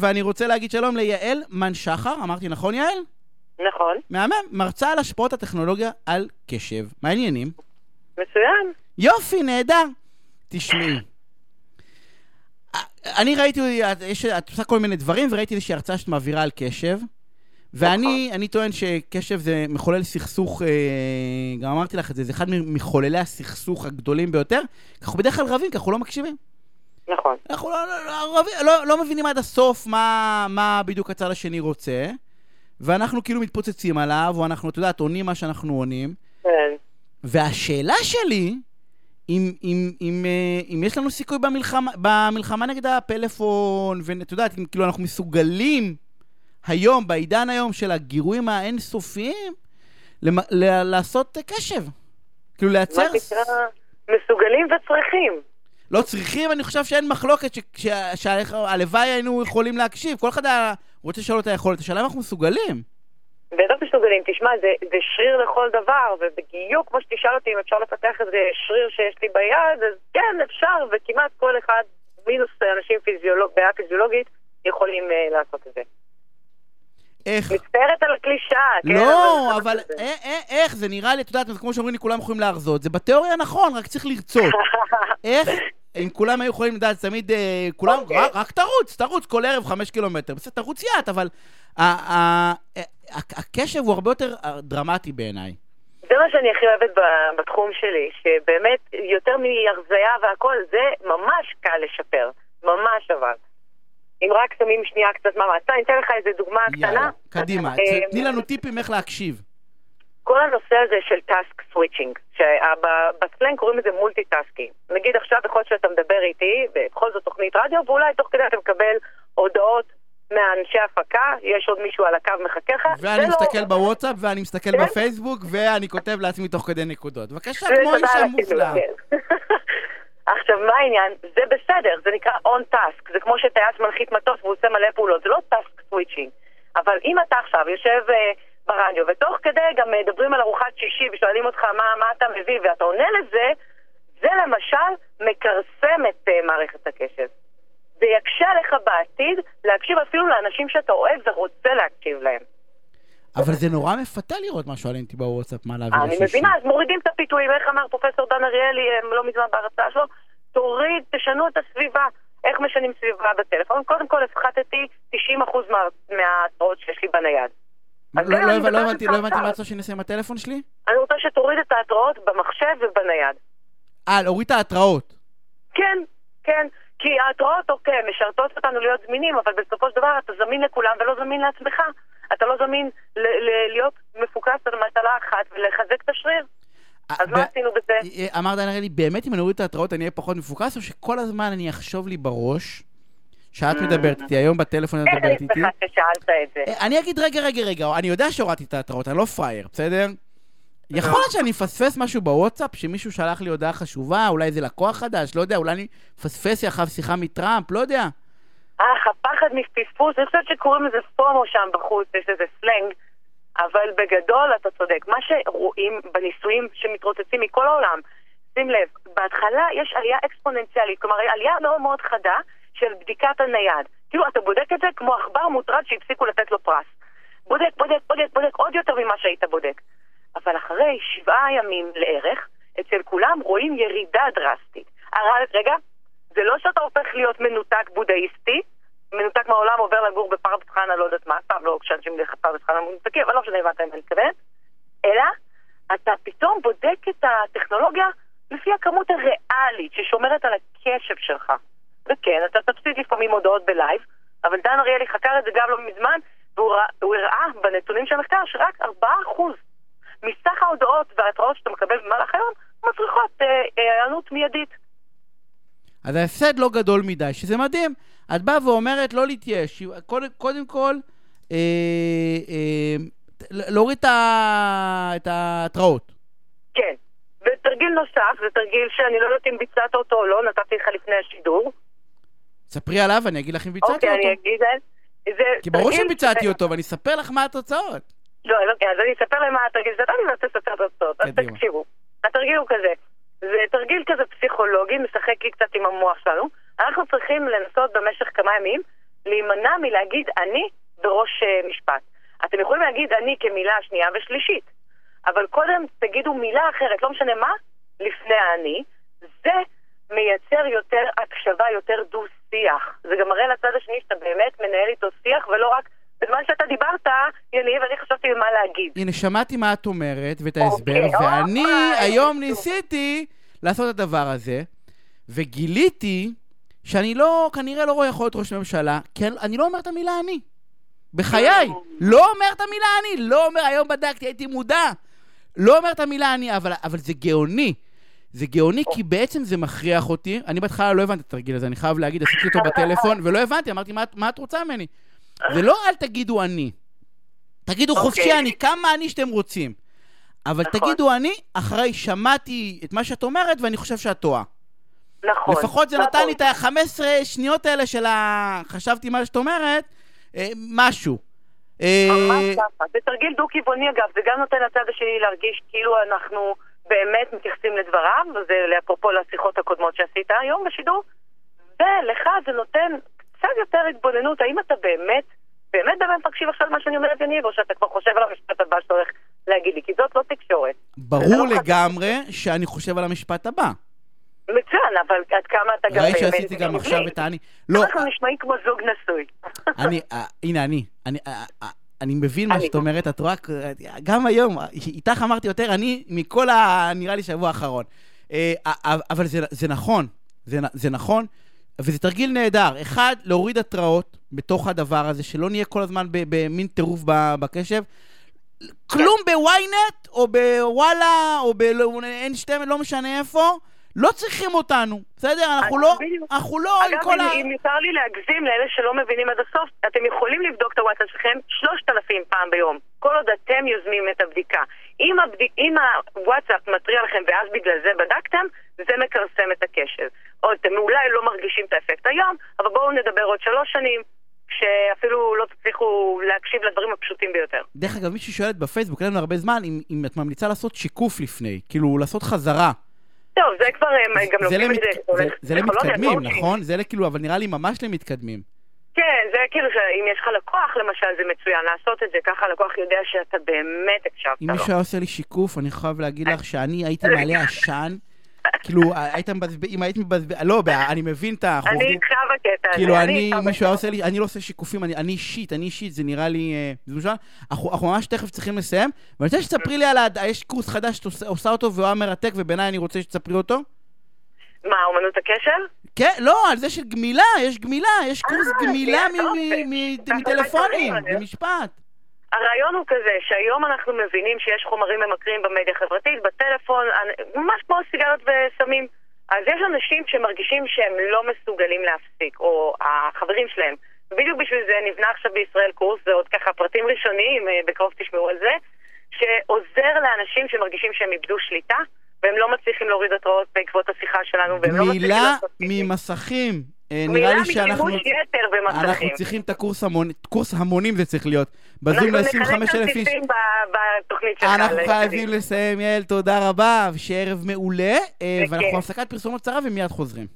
ואני רוצה להגיד שלום ליעל מן שחר, אמרתי נכון יעל? נכון. מהמם, מרצה על השפעות הטכנולוגיה על קשב. מה העניינים? מצוין. יופי, נהדר. תשמעי. אני ראיתי, את, יש, את עושה כל מיני דברים, וראיתי איזושהי הרצאה שאת מעבירה על קשב. ואני אני טוען שקשב זה מחולל סכסוך, אה, גם אמרתי לך את זה, זה אחד מחוללי הסכסוך הגדולים ביותר. אנחנו בדרך כלל רבים, כי אנחנו לא מקשיבים. נכון. אנחנו לא, לא, לא, לא, לא מבינים עד הסוף מה, מה בדיוק הצד השני רוצה, ואנחנו כאילו מתפוצצים עליו, או אנחנו, את יודעת, עונים מה שאנחנו עונים. כן. והשאלה שלי, אם, אם, אם, אה, אם יש לנו סיכוי במלחמה, במלחמה נגד הפלאפון, ואת יודעת, אם כאילו אנחנו מסוגלים היום, בעידן היום של הגירויים האינסופיים, למ, ל, לעשות קשב. כאילו לייצר... מה שנקרא מסוגלים וצריכים. לא צריכים, אני חושב שאין מחלוקת שהלוואי היינו יכולים להקשיב. כל אחד רוצה לשאול את היכולת, השאלה אם אנחנו מסוגלים. בטח מסוגלים. תשמע, זה, זה שריר לכל דבר, ובדיוק כמו שתשאל אותי אם אפשר לפתח איזה שריר שיש לי ביד, אז כן, אפשר, וכמעט כל אחד, מינוס אנשים פיזיולוג, בעיה פיזיולוגית, יכולים uh, לעשות את זה. איך? מצטערת על הקלישאה, כן? לא, אבל איך? זה נראה לי, את יודעת, כמו שאומרים לי, כולם יכולים להרזות. זה בתיאוריה נכון, רק צריך לרצות. איך? אם כולם היו יכולים לדעת, תמיד, אה, כולם, אוקיי. רק תרוץ, תרוץ כל ערב חמש קילומטר. בסדר, תרוץ יד, אבל הקשב הוא הרבה יותר דרמטי בעיניי. זה מה שאני הכי אוהבת בתחום שלי, שבאמת, יותר מהרזייה והכל, זה ממש קל לשפר. ממש אבל. אם רק שמים שנייה קצת מאמץ. אני אתן לך איזה דוגמה קטנה. יאללה, קדימה. אה, תני לנו טיפים איך להקשיב. כל הנושא הזה של task switching, שבסלנג קוראים לזה multitasking. נגיד עכשיו יכול להיות שאתה מדבר איתי, בכל זאת תוכנית רדיו, ואולי תוך כדי אתה מקבל הודעות מהאנשי הפקה, יש עוד מישהו על הקו מחכה לך. ואני זה לא- מסתכל בוואטסאפ, ואני מסתכל כן? בפייסבוק, ואני כותב לעצמי תוך כדי נקודות. בבקשה, כמו אישה מופלאה. כן. עכשיו, מה העניין? זה בסדר, זה נקרא on task. זה כמו שטייס מנחית מטוס והוא עושה מלא פעולות, זה לא task switching. אבל אם אתה עכשיו יושב אה, ברדיו, ותוך כדי גם מדברים על ארוחת שישי ושואלים אותך מה, מה אתה מביא, ואתה עונה לזה, זה למשל מכרסם את אה, מערכת הקשב. זה יקשה עליך בעתיד להקשיב אפילו לאנשים שאתה אוהב ורוצה להקשיב להם. אבל זה נורא מפתה לראות מה שואלים אותי בוואטסאפ, מה להביא אני לשישי. מבינה, אז מורידים את הפיתויים, איך אמר פרופסור דן אריאלי אה, לא מזמן בהרצאה שלו, תוריד, תשנו את הסביבה. איך משנים סביבה בטלפון? קודם כל הפחתתי 90% מה- מההתראות שיש לי בנייד. לא- לא לא הבנתי, איתך לא הבנתי. מה את רוצה שאני אעשה עם הטלפון שלי? אני רוצה שתוריד את ההתראות במחשב ובנייד. אה, להוריד את ההתראות. כן, כן. כי ההתראות, אוקיי, משרתות אותנו להיות זמינים, אבל בסופו של דבר אתה זמין לכולם ולא זמין לעצמך. אתה לא זמין להיות מפוקס על מטלה אחת ולחזק את השריר. אז אה, מה עשינו בזה? אה, אמר דן אריאלי, באמת אם אני אוריד את ההתראות אני אהיה פחות מפוקס, או שכל הזמן אני אחשוב לי בראש שאת מדברת איתי, היום בטלפון את איך אני מדברת איתי. שמחה ששאלת את זה. אה, אני אגיד, רגע, רגע, רגע, אני יודע שהורדתי את ההתראות, אני לא פראייר, בסדר? יכול להיות שאני אפספס משהו בוואטסאפ, שמישהו שלח לי הודעה חשובה, אולי איזה לקוח חדש, לא יודע, אולי אני אפספס אחריו שיחה מטראמפ, לא יודע. אך, הפחד מפספוס, אני חושבת שקוראים לזה FOMO שם בחוץ, יש איזה סלנג, אבל בגדול אתה צודק. מה שרואים בניסויים שמתרוצצים מכל העולם, שים לב, בהתחלה יש עלייה אקספוננציאלית, כלומר עלייה מאוד מאוד חדה של בדיקת הנייד. כאילו, אתה בודק את זה כמו עכבר מוטרד שהפסיקו לתת לו פרס. בודק, בודק, בודק, בודק עוד יותר ממה שהיית בודק. אבל אחרי שבעה ימים לערך, אצל כולם רואים ירידה דרסטית. הרי, רגע, זה לא שאתה הופך להיות מנותק בודהיסטי, מנותק מהעולם עובר לגור בפרדס חנה, לא יודעת מה, פעם לא כשאנשים דרך פרדס חנה מנותקים, אבל לא משנה למה אני מתכוונת, אלא אתה פתאום בודק את הטכנולוגיה לפי הכמות הריאלית ששומרת על הקשב שלך. וכן, אתה תפסיד לפעמים הודעות ב live, אבל דן אריאלי חקר את זה גם לא מזמן, והוא ראה, הוא הראה בנתונים של המחקר שרק 4% מסך ההודעות וההתראות שאתה מקבל במהלך היום מצריכות אה, אה, היענות מיידית. אז ההפסד לא גדול מדי, שזה מדהים. את באה ואומרת לא להתייאש, קודם, קודם כל, אה, אה, להוריד את ההתראות. כן. ותרגיל נוסף, זה תרגיל שאני לא יודעת אם ביצעת אותו או לא, נתתי לך לפני השידור. ספרי עליו, אני אגיד לך אם ביצעתי אוקיי, אני אותו. אגיד את זה. כי ברור שביצעתי אותו, ואני אספר לך מה התוצאות. לא, אוקיי, אז אני אספר להם מה התרגיל ואני רוצה לספר את התוצאות. אז. תקשיבו. התרגיל הוא כזה. זה תרגיל כזה פסיכולוגי, משחק לי קצת עם המוח שלנו. אנחנו צריכים לנסות במשך כמה ימים להימנע מלהגיד אני בראש אה, משפט. אתם יכולים להגיד אני כמילה שנייה ושלישית, אבל קודם תגידו מילה אחרת, לא משנה מה, לפני האני. זה מייצר יותר הקשבה, יותר דו-שיח. זה גם מראה לצד השני שאתה באמת מנהל איתו שיח, ולא רק בזמן שאתה דיברת, יניב, אני חשבתי מה להגיד. הנה, שמעתי מה את אומרת ואת ההסבר, אוקיי, ואני אוקיי. היום ניסיתי לעשות את הדבר הזה, וגיליתי שאני לא, כנראה לא רואה יכול להיות ראש ממשלה, כי אני- לא אומר את המילה אני. בחיי. לא אומר את המילה אני. לא אומר, היום בדקתי, הייתי מודע. לא אומר את המילה אני, אבל, אבל זה גאוני. זה גאוני כי בעצם זה מכריח אותי. אני בהתחלה לא הבנתי את התרגיל הזה, אני חייב להגיד, עשיתי אותו בטלפון, ולא הבנתי, אמרתי, מה, מה את רוצה ממני? זה לא אל תגידו אני. תגידו אוקיי. חופשי אני, כמה אני שאתם רוצים. אבל נכון. תגידו אני, אחרי שמעתי את מה שאת אומרת, ואני חושב שאת טועה. נכון. לפחות זה נתן נכון. לי את ה-15 שניות האלה של ה... חשבתי מה שאת אומרת, אה, משהו. אה, ממש ככה. זה תרגיל דו-כיווני אגב, זה גם נותן לצד השני להרגיש כאילו אנחנו באמת מתייחסים לדבריו, וזה אפרופו לשיחות הקודמות שעשית היום בשידור, ולך זה נותן קצת יותר התבוננות, האם אתה באמת, באמת באמת מקשיב עכשיו למה שאני אומרת יניב, או שאתה כבר חושב על המשפט הבא שאתה הולך להגיד לי, כי זאת לא תקשורת. ברור לא. לגמרי שאני חושב על המשפט הבא. מצוין, אבל עד כמה אתה גם ראית באמת... שעשיתי גם. עכשיו את האני. לא, אנחנו נשמעים כמו זוג נשוי. אני, אה, הנה אני, אני, אה, אה, מבין מה. שאת אומרת, את רואה, אה, גם היום, איתך אמרתי יותר אני מכל ה... נראה לי שבוע האחרון. אבל זה, נכון, זה נכון, וזה תרגיל נהדר. אחד, להוריד התראות בתוך הדבר הזה, שלא נהיה כל הזמן במין טירוף בקשב. כלום בוויינט, או בוואלה, או ב-N2, לא משנה איפה, לא צריכים אותנו, בסדר? אנחנו אז לא. אנחנו לא עם אגב, כל ה... אם, אם יותר לי להגזים לאלה שלא מבינים עד הסוף, אתם יכולים לבדוק את הוואטסאפ שלכם 3,000 פעם ביום, כל עוד אתם יוזמים את הבדיקה. אם, הבד... אם הוואטסאפ מתריע לכם ואז בגלל זה בדקתם, זה מכרסם את הקשר. עוד, אתם אולי לא מרגישים את האפקט היום, אבל בואו נדבר עוד שלוש שנים, שאפילו לא תצליחו להקשיב לדברים הפשוטים ביותר. דרך אגב, מישהי שואלת בפייסבוק, אין לנו הרבה זמן, אם, אם את ממליצה לעשות שיקוף לפני, כאילו לעשות חזרה. טוב, זה כבר הם גם זה, לומדים את. זה. זה, פסיכולוגיה, למתקדמים. נכון? זה כאילו, אבל נראה לי ממש למתקדמים. כן, זה כאילו שאם יש לך לקוח למשל, זה מצוין לעשות את זה, ככה הלקוח יודע שאתה באמת הקשבת אם לו. מישהו היה עושה לי שיקוף, אני חייב להגיד לך שאני הייתי מעלה עשן, כאילו, היית מבזבז, אם היית מבזבז, לא, אני מבין את ה... אנחנו אני איתך בקטע הזה. כאילו, אני, מישהו היה. עושה לי, אני לא עושה שיקופים, אני אישית, אני אישית, זה נראה לי... אה, זה אנחנו ממש תכף צריכים לסיים, ואני רוצה שתספרי לי על ה... יש קורס חדש שאת עושה- אותו והוא היה מרתק, ובעיניי אני רוצה שתספרי אותו. מה, אומנות הקשר? כן, לא, על זה של גמילה, יש גמילה, יש קורס אה, גמילה כן, מ- אוקיי. מטלפונים, במשפט. הרעיון הוא כזה, שהיום אנחנו מבינים שיש חומרים ממכרים במדיה החברתית, בטלפון, ממש כמו סיגריות וסמים. אז יש אנשים שמרגישים שהם לא מסוגלים להפסיק, או החברים שלהם. ובדיוק בשביל זה נבנה עכשיו בישראל קורס, זה עוד ככה פרטים ראשוניים, אה, בקרוב תשמעו על זה, שעוזר לאנשים שמרגישים שהם איבדו שליטה, והם לא מצליחים להוריד התראות בעקבות השיחה שלנו, והם לא מצליחים לעשות פיפי. ממסכים. אה, נראה לי שאנחנו... משימוש יתר במסכים. אנחנו צריכים את הקורס המון, קורס המונים זה צריך להיות. בזום אנחנו ל-25,000 נחלק איש. כרטיסים ב- בתוכנית שלך. אנחנו. חייבים לסיים, יעל, תודה רבה, ושיהיה ערב מעולה. אה. ואנחנו בהפסקת פרסומות קצרה ומיד חוזרים.